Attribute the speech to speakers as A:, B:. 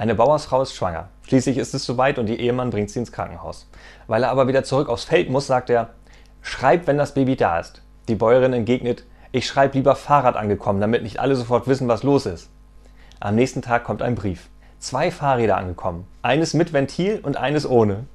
A: Eine Bauersfrau ist schwanger. Schließlich ist es soweit und ihr Ehemann bringt sie ins Krankenhaus. Weil er aber wieder zurück aufs Feld muss, sagt er, schreib, wenn das Baby da ist. Die Bäuerin entgegnet, ich schreibe lieber Fahrrad angekommen, damit nicht alle sofort wissen, was los ist. Am nächsten Tag kommt ein Brief. Zwei Fahrräder angekommen. Eines mit Ventil und eines ohne.